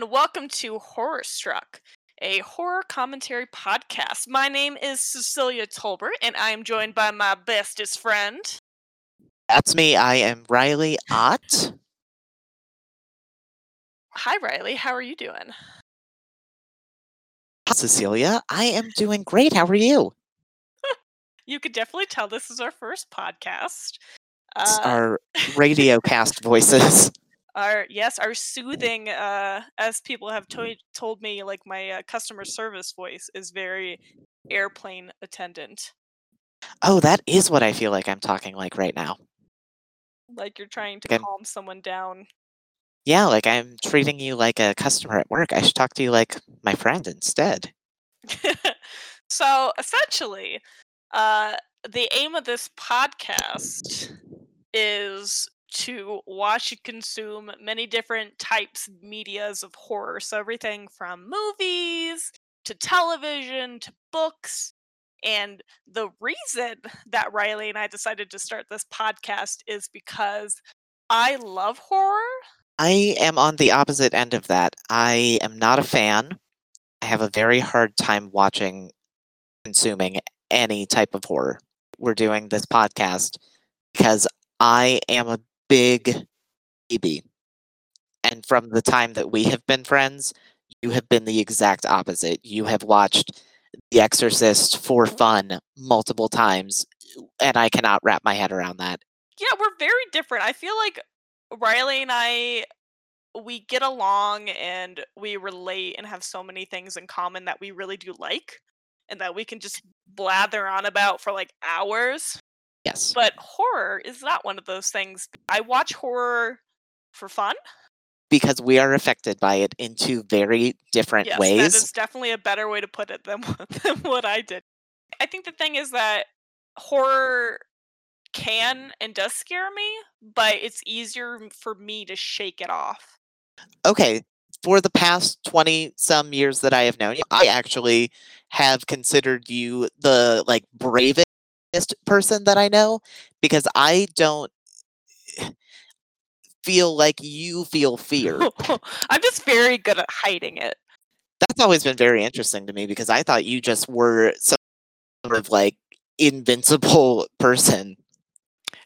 and welcome to Horror Struck, a horror commentary podcast. My name is Cecilia Tolbert, and I am joined by my bestest friend. That's me. I am Riley Ott. Hi, Riley. How are you doing? Hi, Cecilia, I am doing great. How are you? You could definitely tell this is our first podcast. It's Uh, our radio cast voices. Our yes, our soothing, uh, as people have to- told me, like my uh, customer service voice is very airplane attendant. Oh, that is what I feel like I'm talking like right now. Like you're trying to Again. calm someone down. Yeah, like I'm treating you like a customer at work. I should talk to you like my friend instead. so essentially, uh, the aim of this podcast is to watch and consume many different types of medias of horror. So everything from movies to television to books. And the reason that Riley and I decided to start this podcast is because I love horror. I am on the opposite end of that. I am not a fan. I have a very hard time watching, consuming any type of horror. We're doing this podcast because I am a big baby. And from the time that we have been friends, you have been the exact opposite. You have watched The Exorcist for fun multiple times, and I cannot wrap my head around that. yeah, we're very different. I feel like Riley and I we get along and we relate and have so many things in common that we really do like and that we can just blather on about for like hours. Yes. But horror is not one of those things. I watch horror for fun. because we are affected by it in two very different Yes, ways. that is definitely a better way to put it than, what- than what I did. I think the thing is that horror can and does scare me, but it's easier for me to shake it off. Okay, for the past 20 some years that I have known you, I actually have considered you the like bravest person that I know because I don't feel like you feel fear. I'm just very good at hiding it. That's always been very interesting to me because I thought you just were some sort of like invincible person.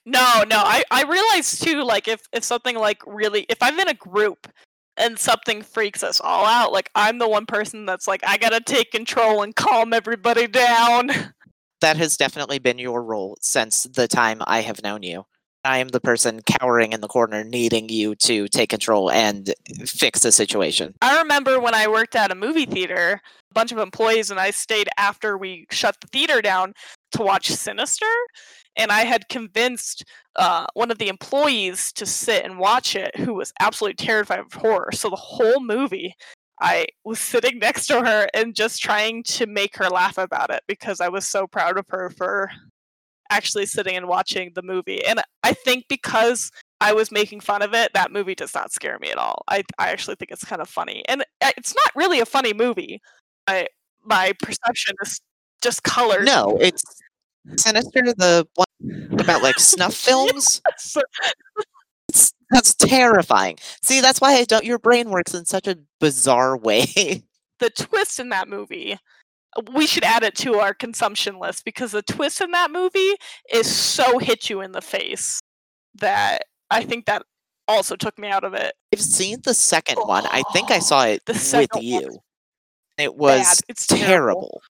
No, no, I I realize too like if if something like really if I'm in a group and something freaks us all out, like I'm the one person that's like I got to take control and calm everybody down. That has definitely been your role since the time I have known you. I am the person cowering in the corner, needing you to take control and fix the situation. I remember when I worked at a movie theater, a bunch of employees and I stayed after we shut the theater down to watch Sinister, and I had convinced uh, one of the employees to sit and watch it, who was absolutely terrified of horror. So the whole movie, I was sitting next to her and just trying to make her laugh about it because I was so proud of her for actually sitting and watching the movie. And I think because I was making fun of it, that movie does not scare me at all. I I actually think it's kind of funny, and it's not really a funny movie. I my perception is just colored. No, it's Sinister, the one about like snuff films. that's terrifying. See, that's why I don't. Your brain works in such a bizarre way. the twist in that movie. We should add it to our consumption list because the twist in that movie is so hit you in the face that I think that also took me out of it. I've seen the second one. I think I saw it with you. It was Bad. It's terrible. terrible.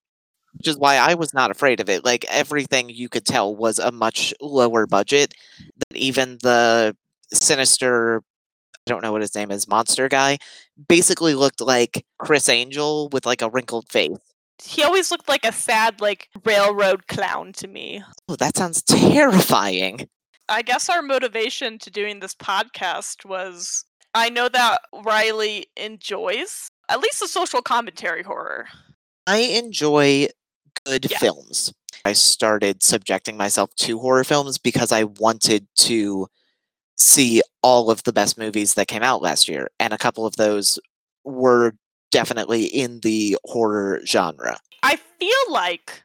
Which is why I was not afraid of it. Like everything you could tell was a much lower budget than even the sinister I don't know what his name is, monster guy, basically looked like Criss Angel with like a wrinkled face. He always looked like a sad, like railroad clown to me. Oh, that sounds terrifying. I guess our motivation to doing this podcast was I know that Riley enjoys at least the social commentary horror. I enjoy good Yeah. films. I started subjecting myself to horror films because I wanted to see all of the best movies that came out last year, and a couple of those were definitely in the horror genre. I feel like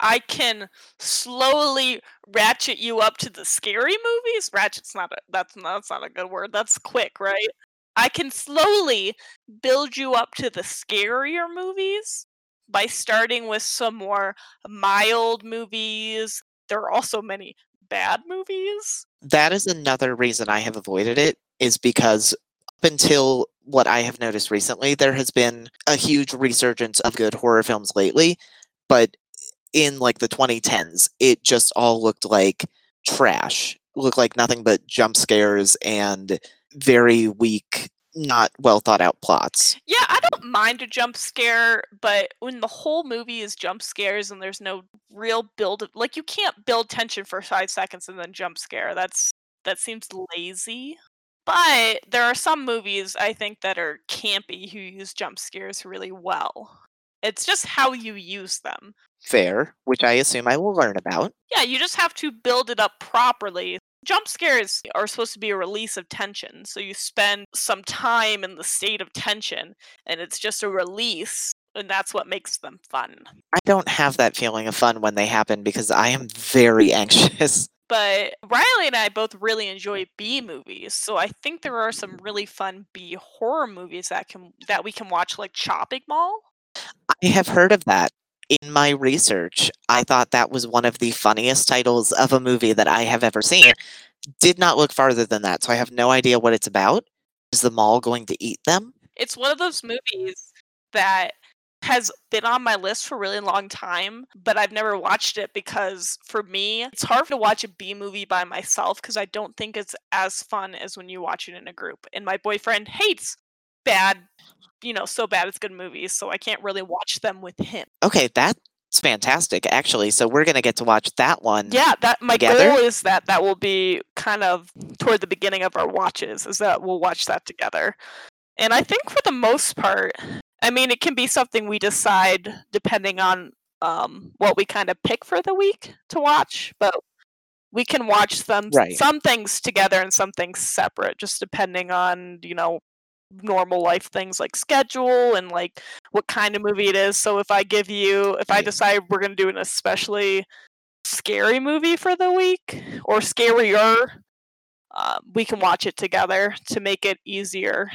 I can slowly ratchet you up to the scary movies. Ratchet's not a that's not, that's not a good word. That's quick, right? I can slowly build you up to the scarier movies by starting with some more mild movies. There are also many bad movies. That is another reason I have avoided it, is because up until what I have noticed recently, there has been a huge resurgence of good horror films lately. But in like the 2010s, it just all looked like trash. Looked like nothing but jump scares and very weak, not well thought out plots. Yeah, I don't mind a jump scare, but when the whole movie is jump scares and there's no real build, like you can't build tension for five seconds and then jump scare. That's that seems lazy. But there are some movies I think that are campy who use jump scares really well. It's just how you use them. Fair, which I assume I will learn about. Yeah, you just have to build it up properly. Jump scares are supposed to be a release of tension. So you spend some time in the state of tension and it's just a release and that's what makes them fun. I don't have that feeling of fun when they happen because I am very anxious. But Riley and I both really enjoy B movies, so I think there are some really fun B horror movies that can that we can watch, like Chopping Mall. I have heard of that. In my research, I thought that was one of the funniest titles of a movie that I have ever seen. Did not look farther than that, so I have no idea what it's about. Is the mall going to eat them? It's one of those movies that has been on my list for a really long time, but I've never watched it because for me, it's hard to watch a B movie by myself because I don't think it's as fun as when you watch it in a group. And my boyfriend hates bad, you know, so bad it's good movies, so I can't really watch them with him. Okay, that's fantastic, actually. So we're gonna get to watch that one. Yeah, that my Together? goal is that that will be kind of toward the beginning of our watches, is that we'll watch that together. And I think for the most part, I mean, it can be something we decide depending on um, what we kind of pick for the week to watch, but we can watch them Right. some things together and some things separate, just depending on you know normal life things like schedule and like what kind of movie it is. So if I give you, if I decide we're gonna do an especially scary movie for the week or scarier, um, we can watch it together to make it easier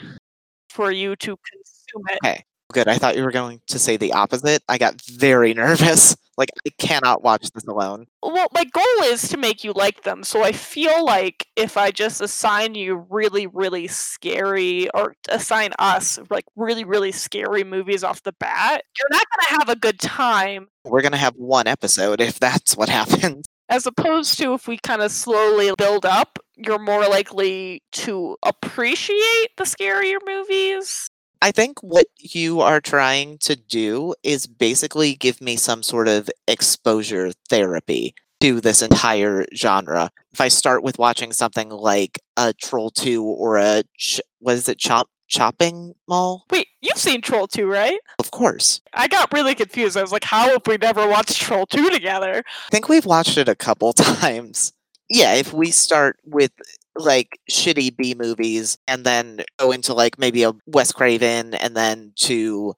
for you to consume it. Okay, good. I thought you were going to say the opposite. I got very nervous. Like I cannot watch this alone. Well, my goal is to make you like them. So I feel like if I just assign you really, really scary, or assign us like really, really scary movies off the bat, you're not going to have a good time. We're gonna have one episode if that's what happens. As opposed to if we kind of slowly build up, you're more likely to appreciate the scarier movies. I think what you are trying to do is basically give me some sort of exposure therapy to this entire genre. If I start with watching something like a Troll 2 or a ch- what is it, Chop Chopping Mall? Wait, you've seen Troll 2, right? Of course. I got really confused. I was like, how have we never watched Troll 2 together? I think we've watched it a couple times. Yeah, if we start with like shitty B movies and then go into like maybe a Wes Craven and then to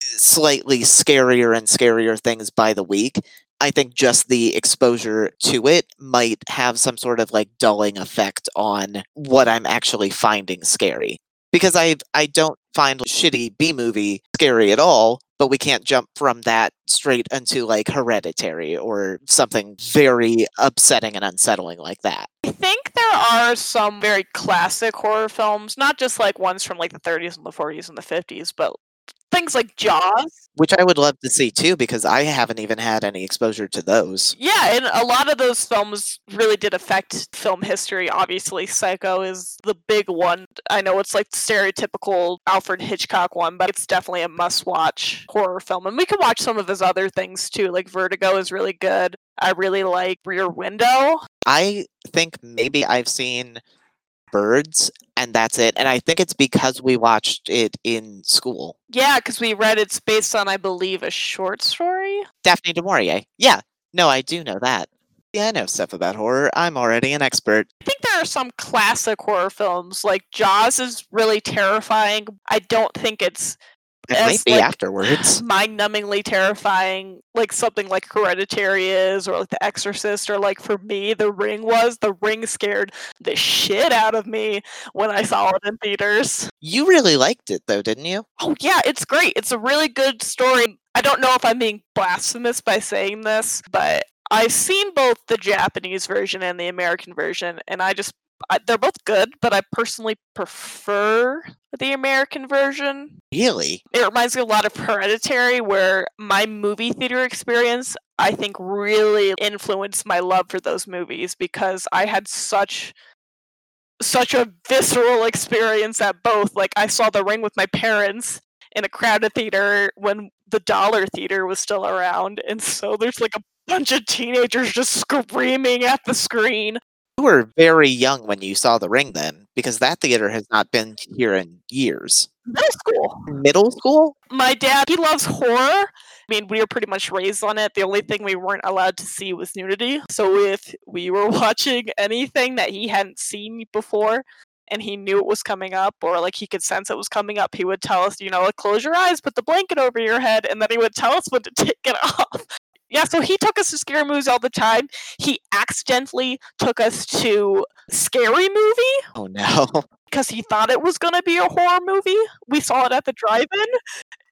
slightly scarier and scarier things by the week, I think just the exposure to it might have some sort of like dulling effect on what I'm actually finding scary. Because I I don't find shitty B movie scary at all, but we can't jump from that straight into like hereditary or something very upsetting and unsettling like that. Think there are some very classic horror films, not just like ones from like the 30s and the 40s and the 50s, but things like Jaws. Which I would love to see too, because I haven't even had any exposure to those. Yeah, and a lot of those films really did affect film history. Obviously, Psycho is the big one. I know it's like stereotypical Alfred Hitchcock one, but it's definitely a must-watch horror film. And we can watch some of his other things too. Like Vertigo is really good. I really like Rear Window. I think maybe I've seen birds and that's it. And I think it's because we watched it in school. Yeah, because we read it's based on, I believe, a short story. Daphne du Maurier. Yeah. No, I do know that. Yeah, I know stuff about horror. I'm already an expert. I think there are some classic horror films, like Jaws is really terrifying. I don't think it's It as, might be like, afterwards. mind-numbingly terrifying like something like hereditary is or like the exorcist or like for me the ring was the ring scared the shit out of me when i saw it in theaters You really liked it though, didn't you? oh yeah it's great it's a really good story i don't know if i'm being blasphemous by saying this but i've seen both the japanese version and the american version and i just I, they're both good but i personally prefer the american version Really? it reminds me a lot of Hereditary, where my movie theater experience, I think, really influenced my love for those movies because I had such such a visceral experience at both. Like I saw The Ring with my parents in a crowded theater when the Dollar Theater was still around, and so there's like a bunch of teenagers just screaming at the screen. You were very young when you saw The Ring then, because that theater has not been here in years. Middle school. Middle school? my dad he loves horror i mean we were pretty much raised on it the only thing we weren't allowed to see was nudity so if we were watching anything that he hadn't seen before and he knew it was coming up or like he could sense it was coming up he would tell us you know like close your eyes put the blanket over your head and then he would tell us when to take it off yeah so he took us to scary movies all the time he accidentally took us to scary movie Oh no. because he thought it was going to be a horror movie. We saw it at the drive-in.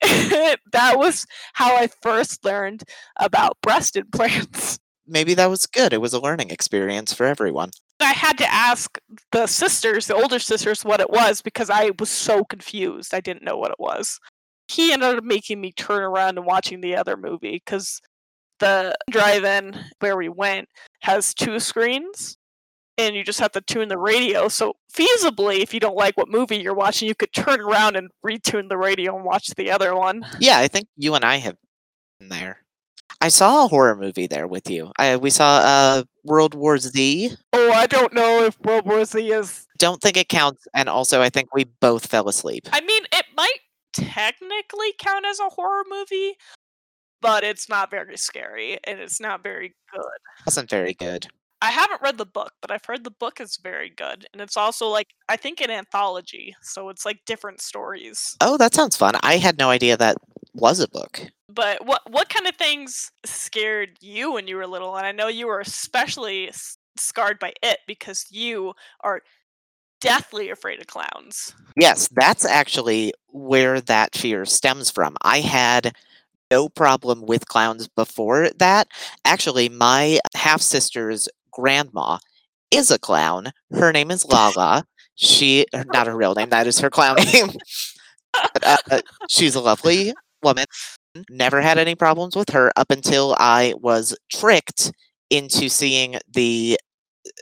that was how I first learned about breast implants. Maybe that was good. It was a learning experience for everyone. I had to ask the sisters, the older sisters, what it was because I was so confused. I didn't know what it was. He ended up making me turn around and watching the other movie because the drive-in where we went has two screens and you just have to tune the radio. So feasibly, if you don't like what movie you're watching, you could turn around and retune the radio and watch the other one. Yeah, I think you and I have been there. I saw a horror movie there with you. I, we saw uh, World War Z. Oh, I don't know if World War Z is. Don't think it counts. And also, I think we both fell asleep. I mean, it might technically count as a horror movie, but it's not very scary and it's not very good. Wasn't very good. I haven't read the book, but I've heard the book is very good. And it's also like, I think an anthology. So it's like different stories. Oh, that sounds fun. I had no idea that was a book. But what what kind of things scared you when you were little? And I know you were especially s- scarred by it because you are deathly afraid of clowns. Yes, that's actually where that fear stems from. I had no problem with clowns before that. Actually, my half sister's grandma is a clown. Her name is Lala. She, not her real name, that is her clown name. But, uh, she's a lovely woman. Never had any problems with her up until I was tricked into seeing the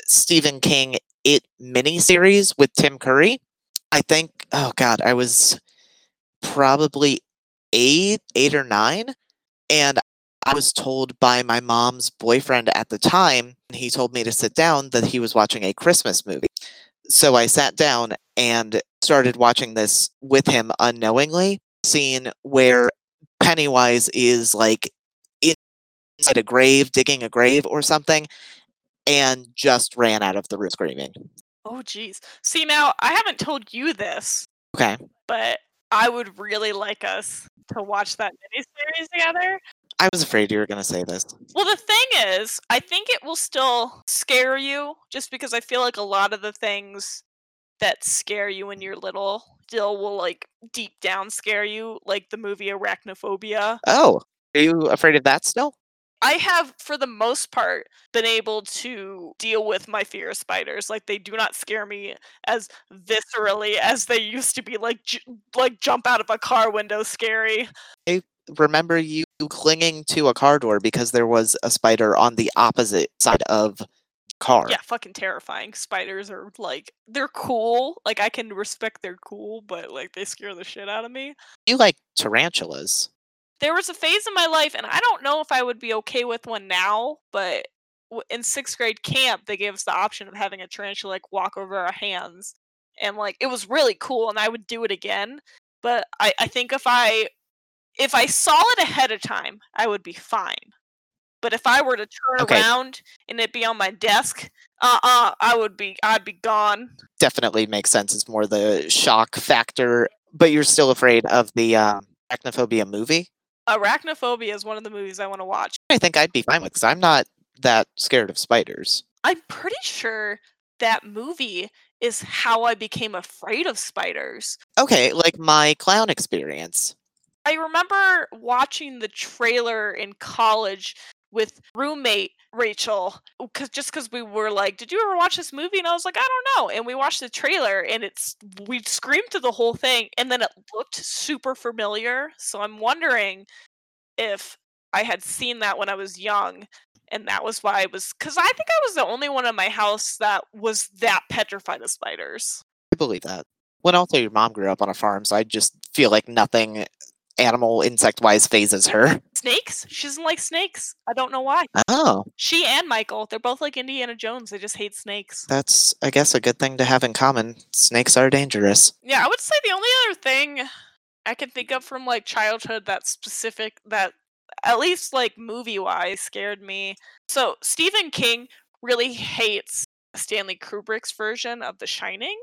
Stephen King It miniseries with Tim Curry. I think, oh God, I was probably eight, eight or nine. And I was told by my mom's boyfriend at the time, he told me to sit down that he was watching a Christmas movie. So I sat down and started watching this with him unknowingly. Scene where Pennywise is like inside a grave, digging a grave or something, and just ran out of the room screaming. Oh, geez. See, now, I haven't told you this, Okay. but I would really like us to watch that miniseries together. I was afraid you were going to say this. Well, the thing is, I think it will still scare you just because I feel like a lot of the things that scare you when you're little still will like deep down scare you, like the movie Arachnophobia. Oh, are you afraid of that still? I have, for the most part, been able to deal with my fear of spiders. Like they do not scare me as viscerally as they used to be. Like, j- like jump out of a car window, scary. I Remember you clinging to a car door because there was a spider on the opposite side of car. Yeah, fucking terrifying. Spiders are like they're cool. Like I can respect they're cool, but like they scare the shit out of me. You like tarantulas. There was a phase in my life, and I don't know if I would be okay with one now, but in sixth grade camp, they gave us the option of having a tarantula like walk over our hands, and like it was really cool, and I would do it again. But I, I think if I if I saw it ahead of time, I would be fine. But if I were to turn Okay. around and it be on my desk, uh uh I would be I'd be gone. Definitely makes sense. It's more the shock factor, but you're still afraid of the um, Arachnophobia movie. Arachnophobia is one of the movies I want to watch. I think I'd be fine with because I'm not that scared of spiders. I'm pretty sure that movie is how I became afraid of spiders. Okay, like my clown experience. I remember watching the trailer in college with roommate Rachel cuz just cuz we were like, "Did you ever watch this movie?" and I was like, "I don't know." And we watched the trailer and it's we screamed through the whole thing and then it looked super familiar. So I'm wondering if I had seen that when I was young and that was why I was cuz I think I was the only one in my house that was that petrified of spiders. I believe that. When also your mom grew up on a farm, so I just feel like nothing animal insect wise fazes her. Snakes? She doesn't like snakes. I don't know why. Oh, She and Michael, they're both like Indiana Jones. They just hate snakes. that's I guess a good thing to have in common. Snakes are dangerous. Yeah, I would say the only other thing I can think of from like childhood that specific that at least like movie wise scared me. So Stephen King really hates Stanley Kubrick's version of The Shining.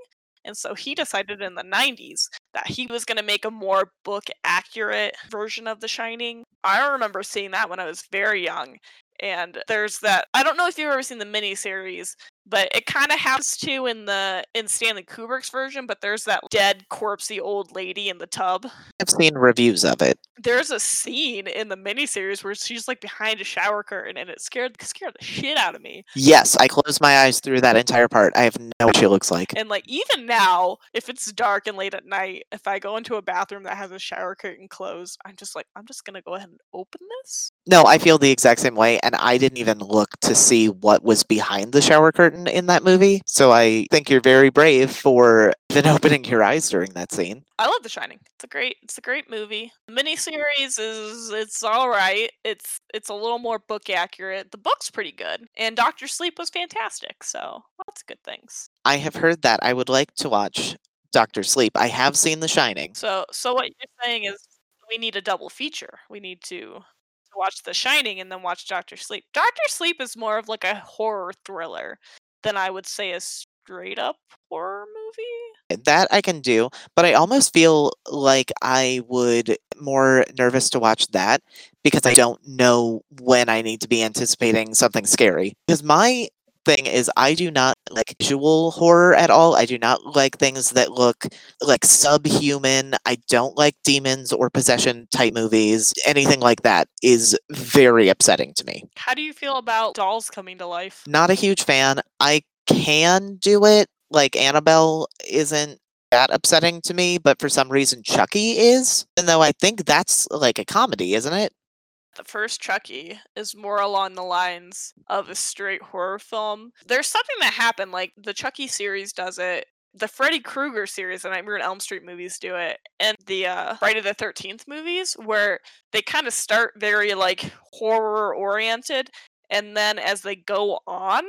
And so he decided in the 90s that he was going to make a more book accurate version of The Shining. I remember seeing that when I was very young. And there's that I don't know if you've ever seen the miniseries, but it kind of happens to in the in Stanley Kubrick's version, but there's that dead corpsey old lady in the tub. I've seen reviews of it. There's a scene in the miniseries where she's like behind a shower curtain and it scared scared the shit out of me. Yes, I closed my eyes through that entire part. I have no idea what she looks like. And like even now, if it's dark and late at night, if I go into a bathroom that has a shower curtain closed, I'm just like, I'm just gonna go ahead and open this. No, I feel the exact same way, and I didn't even look to see what was behind the shower curtain in that movie. So I think you're very brave for even opening your eyes during that scene. I love The Shining. It's a great it's a great movie. The miniseries is it's all right. It's it's a little more book accurate. The book's pretty good. And Doctor Sleep was fantastic. So lots of good things. I have heard that. I would like to watch Doctor Sleep. I have seen The Shining. So so what you're saying is we need a double feature. We need to to watch The Shining and then watch Doctor Sleep. Doctor Sleep is more of like a horror thriller than I would say a straight up horror movie. Eh, that I can do, but I almost feel like I would more nervous to watch that because I don't know when I need to be anticipating something scary. Because my thing is I do not like visual horror at all. I do not like things that look like subhuman. I don't like demons or possession type movies. Anything like that is very upsetting to me. How do you feel about dolls coming to life? Not a huge fan. I can do it. Like Annabelle isn't that upsetting to me, but for some reason Chucky is. And though I think that's like a comedy, isn't it? The first Chucky is more along the lines of a straight horror film. There's something that happened, like the Chucky series does it. The Freddy Krueger series and Nightmare on Elm Street movies do it, and the uh, Friday the Thirteenth movies, where they kind of start very like horror oriented, and then as they go on,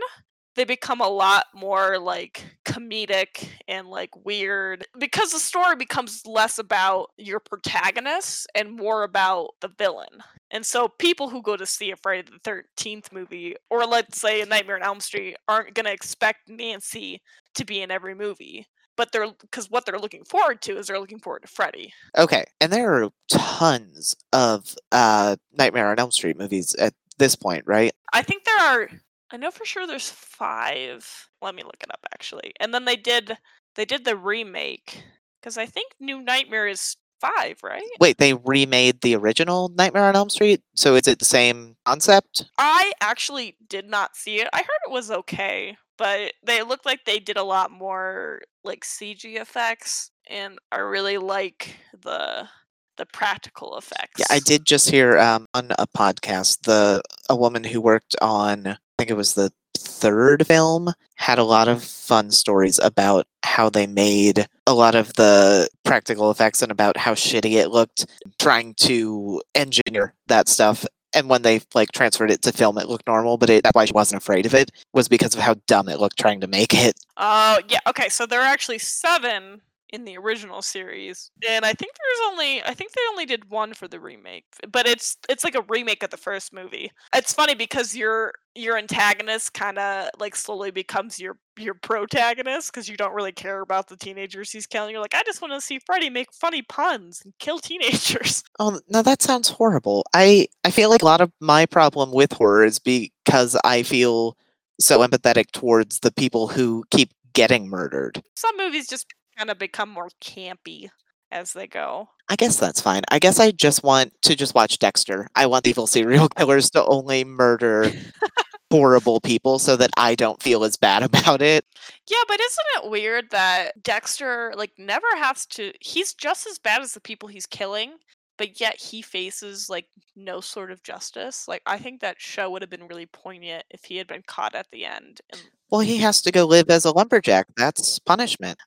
they become a lot more like comedic and like weird because the story becomes less about your protagonist and more about the villain. And so people who go to see a Friday the 13th movie or let's say a Nightmare on Elm Street aren't going to expect Nancy to be in every movie. But they're because what they're looking forward to is they're looking forward to Freddy. Okay. And there are tons of uh Nightmare on Elm Street movies at this point, right? I think there are I know for sure there's 5. Let me look it up actually. And then they did they did the remake cuz I think New Nightmare is 5, right? Wait, they remade the original Nightmare on Elm Street? So is it the same concept? I actually did not see it. I heard it was okay, but they looked like they did a lot more like CG effects and I really like the the practical effects. Yeah, I did just hear um, on a podcast the a woman who worked on think it was the third film had a lot of fun stories about how they made a lot of the practical effects and about how shitty it looked trying to engineer that stuff and when they like transferred it to film it looked normal but it, that's why she wasn't afraid of it was because of how dumb it looked trying to make it Oh, yeah. Okay, so there are actually 7 in the original series. And I think there's only I think they only did one for the remake, but it's it's like a remake of the first movie. It's funny because your your antagonist kind of like slowly becomes your your protagonist because you don't really care about the teenagers he's killing. You're like, I just want to see Freddy make funny puns and kill teenagers. Oh no, that sounds horrible. I I feel like a lot of my problem with horror is because I feel so empathetic towards the people who keep getting murdered. Some movies just kind of become more campy as they go. I guess that's fine. I guess I just want to just watch Dexter. I want evil serial killers to only murder horrible people so that I don't feel as bad about it. Yeah, but isn't it weird that Dexter like never has to he's just as bad as the people he's killing, but yet he faces like no sort of justice. Like I think that show would have been really poignant if he had been caught at the end. And Well, he has to go live as a lumberjack. That's punishment.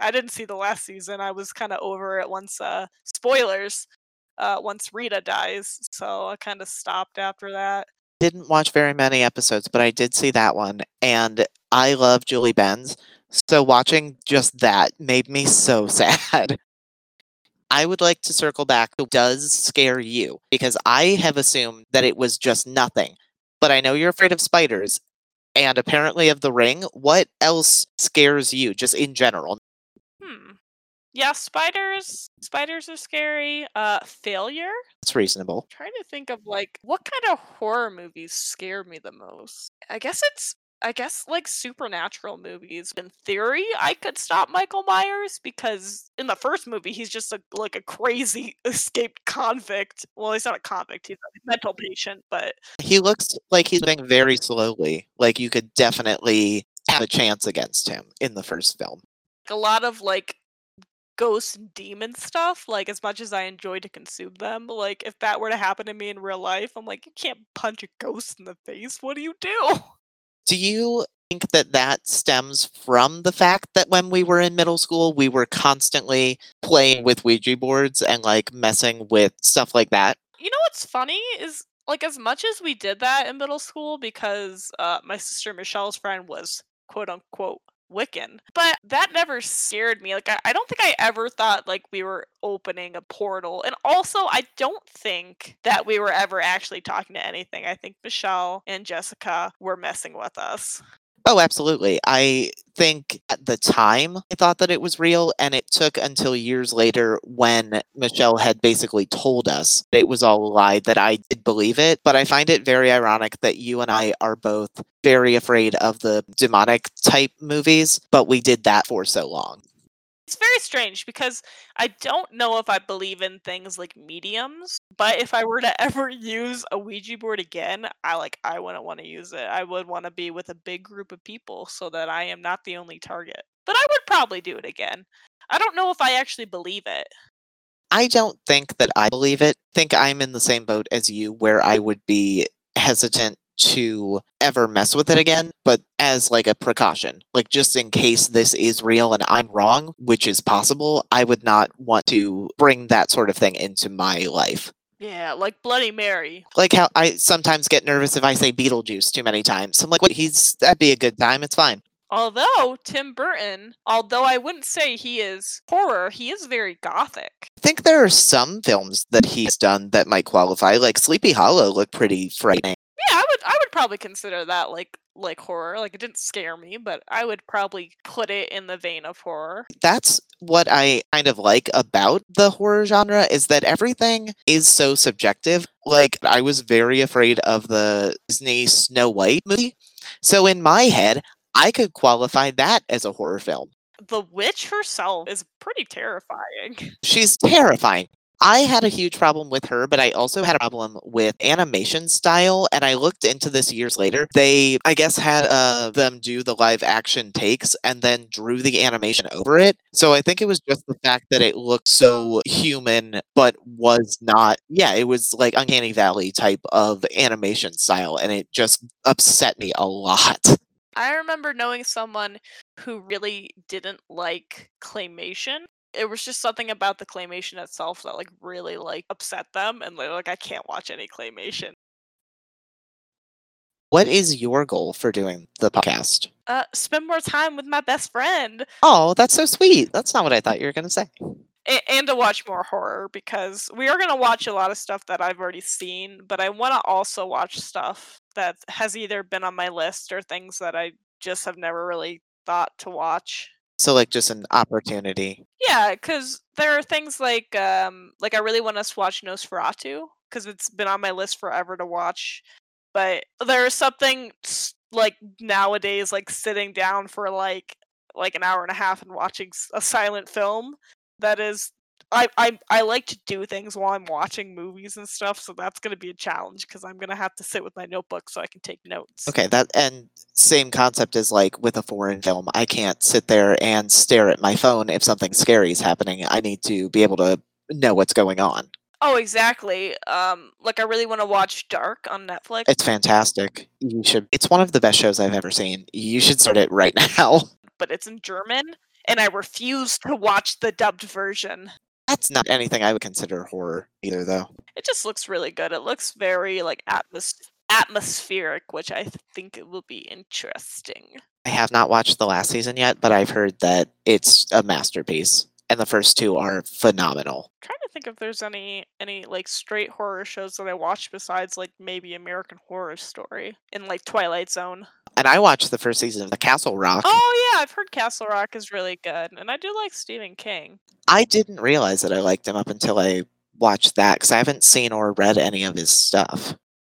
I didn't see the last season. I was kind of over it once uh spoilers uh once Rita dies. So I kind of stopped after that. Didn't watch very many episodes, but I did see that one, and I love Julie Benz. So watching just that made me so sad. I would like to circle back does scare you because I have assumed that it was just nothing. But I know you're afraid of spiders and apparently of the ring. What else scares you just in general? Yeah, spiders spiders are scary. Uh failure? It's reasonable. trying to think of like what kind of horror movies scare me the most. I guess it's I guess like supernatural movies. In theory, I could stop Michael Myers because in the first movie he's just a like a crazy escaped convict. Well, he's not a convict, he's a mental patient, but He looks like he's moving very slowly. Like you could definitely have a chance against him in the first film. a lot of like ghost and demon stuff like as much as i enjoy to consume them like if that were to happen to me in real life i'm like you can't punch a ghost in the face what do you do Do you think that that stems from the fact that when we were in middle school, we were constantly playing with Ouija boards and like messing with stuff like that? You know what's funny is like as much as we did that in middle school because uh, my sister Michelle's friend was quote unquote Wiccan, but that never scared me. Like I, I don't think I ever thought like we were opening a portal, and also I don't think that we were ever actually talking to anything. I think Michelle and Jessica were messing with us. Oh, absolutely. I think at the time I thought that it was real, and it took until years later when Michelle had basically told us it was all a lie that I did believe it. But I find it very ironic that you and I are both very afraid of the demonic type movies, but we did that for so long. It's very strange because I don't know if I believe in things like mediums, but if I were to ever use a Ouija board again, I like I wouldn't want to use it. I would want to be with a big group of people so that I am not the only target. But I would probably do it again. I don't know if I actually believe it. I don't think that I believe it. think I'm in the same boat as you where I would be hesitant to ever mess with it again, but as like a precaution. Like just in case this is real and I'm wrong, which is possible, I would not want to bring that sort of thing into my life. Yeah, like Bloody Mary. Like how I sometimes get nervous if I say Beetlejuice too many times. I'm like, what he's that'd be a good time, it's fine. Although Tim Burton, although I wouldn't say he is horror, he is very gothic. I think there are some films that he's done that might qualify. Like Sleepy Hollow looked pretty frightening. I would I would probably consider that like like horror. Like it didn't scare me, but I would probably put it in the vein of horror. that's what I kind of like about the horror genre is that everything is so subjective. Like I was very afraid of the Disney Snow White movie. So in my head, I could qualify that as a horror film. The witch herself is pretty terrifying. She's terrifying. I had a huge problem with her, but I also had a problem with animation style. And I looked into this years later. They, I guess, had uh, them do the live action takes and then drew the animation over it. So I think it was just the fact that it looked so human, but was not. Yeah, it was like Uncanny Valley type of animation style. And it just upset me a lot. I remember knowing someone who really didn't like claymation. It was just something about the claymation itself that like really like upset them and they're like I can't watch any claymation. What is your goal for doing the podcast? Uh, spend more time with my best friend Oh, that's so sweet. That's not what I thought you were going to say. and, and to watch more horror because we are going to watch a lot of stuff that I've already seen, but I want to also watch stuff that has either been on my list or things that I just have never really thought to watch. So, like, just an opportunity. Yeah, because there are things like um like I really want to watch Nosferatu because it's been on my list forever to watch. But there's something like nowadays, like sitting down for like like an hour and a half and watching a silent film that is. I, I I like to do things while I'm watching movies and stuff, so that's gonna be a challenge because I'm gonna have to sit with my notebook so I can take notes. Okay, that and same concept as like with a foreign film. I can't sit there and stare at my phone if something scary is happening. I need to be able to know what's going on. Oh, exactly. Um, like I really want to watch Dark on Netflix. It's fantastic. You should. It's one of the best shows I've ever seen. You should start it right now. but it's in German, and I refuse to watch the dubbed version. That's not anything I would consider horror either, though. It just looks really good. It looks very like atmos- atmospheric, which I th- think it will be interesting. I have not watched the last season yet, but I've heard that it's a masterpiece, and the first two are phenomenal. I'm trying to think if there's any any like straight horror shows that I watched besides like maybe American Horror Story and like Twilight Zone. And I watched the first season of The Castle Rock. Oh yeah, I've heard Castle Rock is really good, and I do like Stephen King. I didn't realize that I liked him up until I watched that because I haven't seen or read any of his stuff.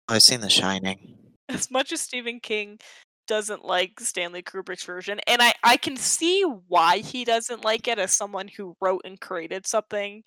Oh, I've seen The Shining. as much as Stephen King doesn't like Stanley Kubrick's version, and I, I can see why he doesn't like it as someone who wrote and created something.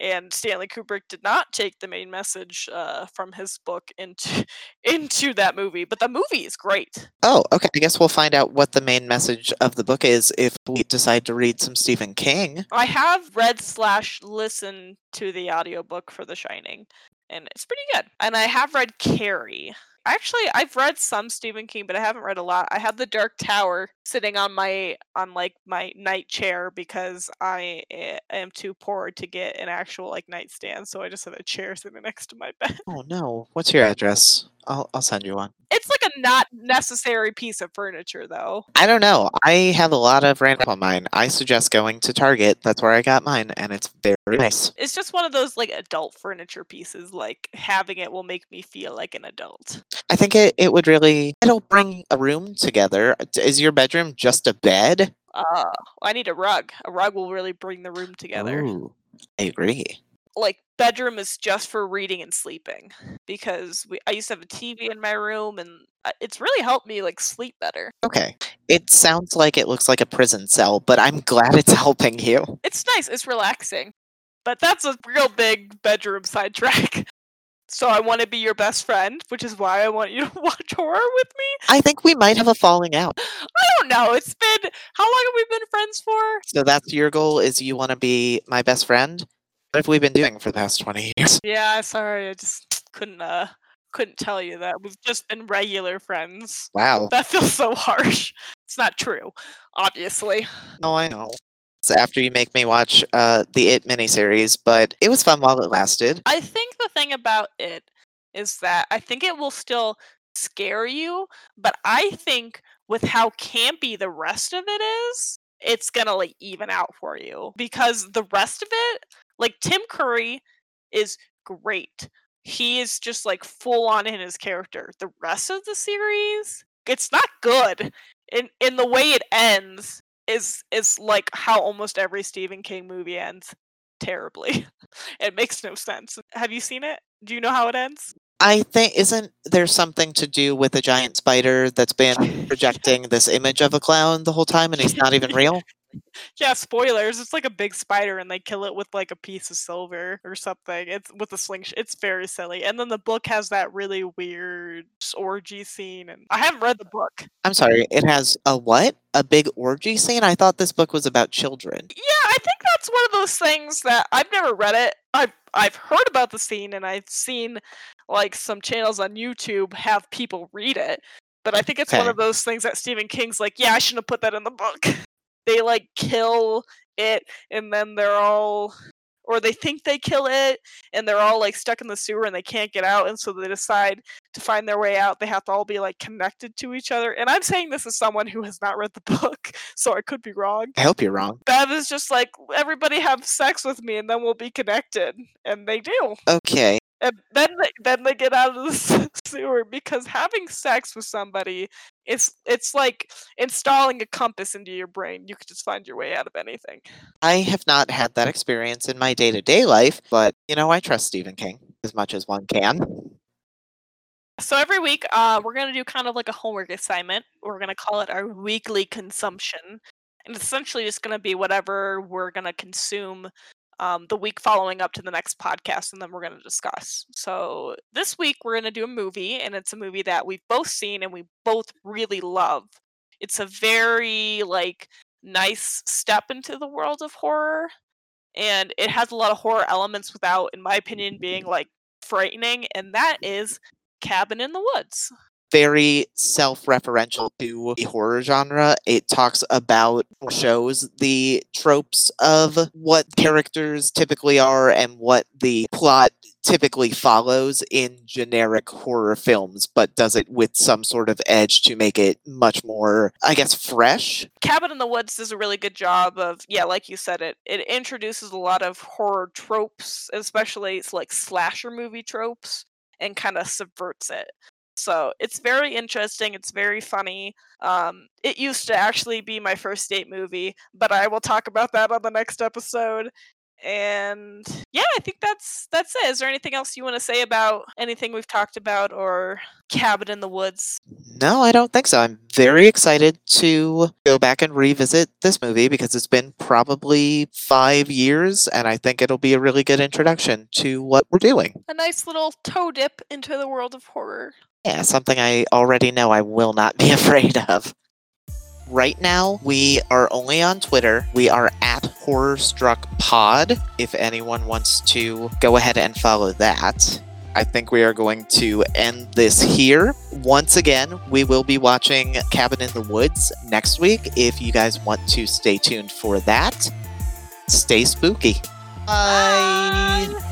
And Stanley Kubrick did not take the main message uh, from his book into into that movie, but the movie is great. Oh, okay. I guess we'll find out what the main message of the book is if we decide to read some Stephen King. I have read slash listened to the audiobook for The Shining, and it's pretty good. And I have read Carrie. Actually, I've read some Stephen King, but I haven't read a lot. I have The Dark Tower sitting on my on like my night chair because I eh, am too poor to get an actual like nightstand, so I just have a chair sitting next to my bed. Oh no. What's your address? I'll I'll send you one. It's like a not necessary piece of furniture though. I don't know. I have a lot of random on mine. I suggest going to Target. That's where I got mine, and it's very nice. It's just one of those like adult furniture pieces. Like having it will make me feel like an adult. I think it, it would really it'll bring a room together. Is your bedroom just a bed? Uh, I need a rug. A rug will really bring the room together. Ooh, I agree. Like bedroom is just for reading and sleeping because we I used to have a TV in my room and uh, it's really helped me like sleep better. Okay. It sounds like it looks like a prison cell, but I'm glad it's helping you. It's nice. It's relaxing. But that's a real big bedroom sidetrack. So I want to be your best friend, which is why I want you to watch horror with me. I think we might have a falling out. I don't know. It's been how long have we been friends for? So that's your goal is you want to be my best friend? What have we been doing for the past 20 years? Yeah, sorry, I just couldn't uh couldn't tell you that. We've just been regular friends. Wow. That feels so harsh. It's not true, obviously. No, I know. After you make me watch uh, the It miniseries, but it was fun while it lasted. I think the thing about it is that I think it will still scare you, but I think with how campy the rest of it is, it's gonna like even out for you because the rest of it, like Tim Curry, is great. He is just like full on in his character. The rest of the series, it's not good. In in the way it ends is is like how almost every Stephen King movie ends terribly. it makes no sense. Have you seen it? Do you know how it ends? I think isn't there something to do with a giant spider that's been projecting this image of a clown the whole time and he's not even real? Yeah, spoilers. It's like a big spider and they kill it with like a piece of silver or something. It's with a slingshot. It's very silly. And then the book has that really weird orgy scene and I haven't read the book. I'm sorry, it has a what? A big orgy scene? I thought this book was about children. Yeah, I think that's one of those things that I've never read it. I've I've heard about the scene and I've seen like some channels on YouTube have people read it. But I think it's one of those things that Stephen King's like, yeah, I shouldn't have put that in the book. they like kill it and then they're all or they think they kill it and they're all like stuck in the sewer and they can't get out and so they decide to find their way out they have to all be like connected to each other and i'm saying this as someone who has not read the book so i could be wrong I hope you're wrong. that is just like everybody have sex with me and then we'll be connected and they do Okay. And then they, then they get out of the sewer because having sex with somebody it's it's like installing a compass into your brain. You could just find your way out of anything. I have not had that experience in my day to day life, but you know, I trust Stephen King as much as one can. so every week uh, we're going to do kind of like a homework assignment. We're going to call it our weekly consumption. And it's essentially just going to be whatever we're going to consume um, the week following up to the next podcast and then we're going to discuss. So this week we're going to do a movie and it's a movie that we've both seen and we both really love. It's a very like nice step into the world of horror and it has a lot of horror elements without in my opinion being like frightening and that is cabin in the woods Very self referential to the horror genre. It talks about, shows the tropes of what characters typically are and what the plot typically follows in generic horror films, but does it with some sort of edge to make it much more, I guess, fresh. cabin in the woods does a really good job of yeah like you said it it introduces a lot of horror tropes especially it's like slasher movie tropes and kind of subverts it so it's very interesting it's very funny um it used to actually be my first date movie but i will talk about that on the next episode and yeah i think that's that's it is there anything else you want to say about anything we've talked about or cabin in the woods No, I don't think so. I'm very excited to go back and revisit this movie because it's been probably five years, and I think it'll be a really good introduction to what we're doing. a nice little toe dip into the world of horror Yeah, something I already know I will not be afraid of. Right now, we are only on Twitter. We are at Horror Struck Pod. If anyone wants to go ahead and follow that. I think we are going to end this here. Once again, we will be watching Cabin in the Woods next week. If you guys want to stay tuned for that, stay spooky. Bye. Bye.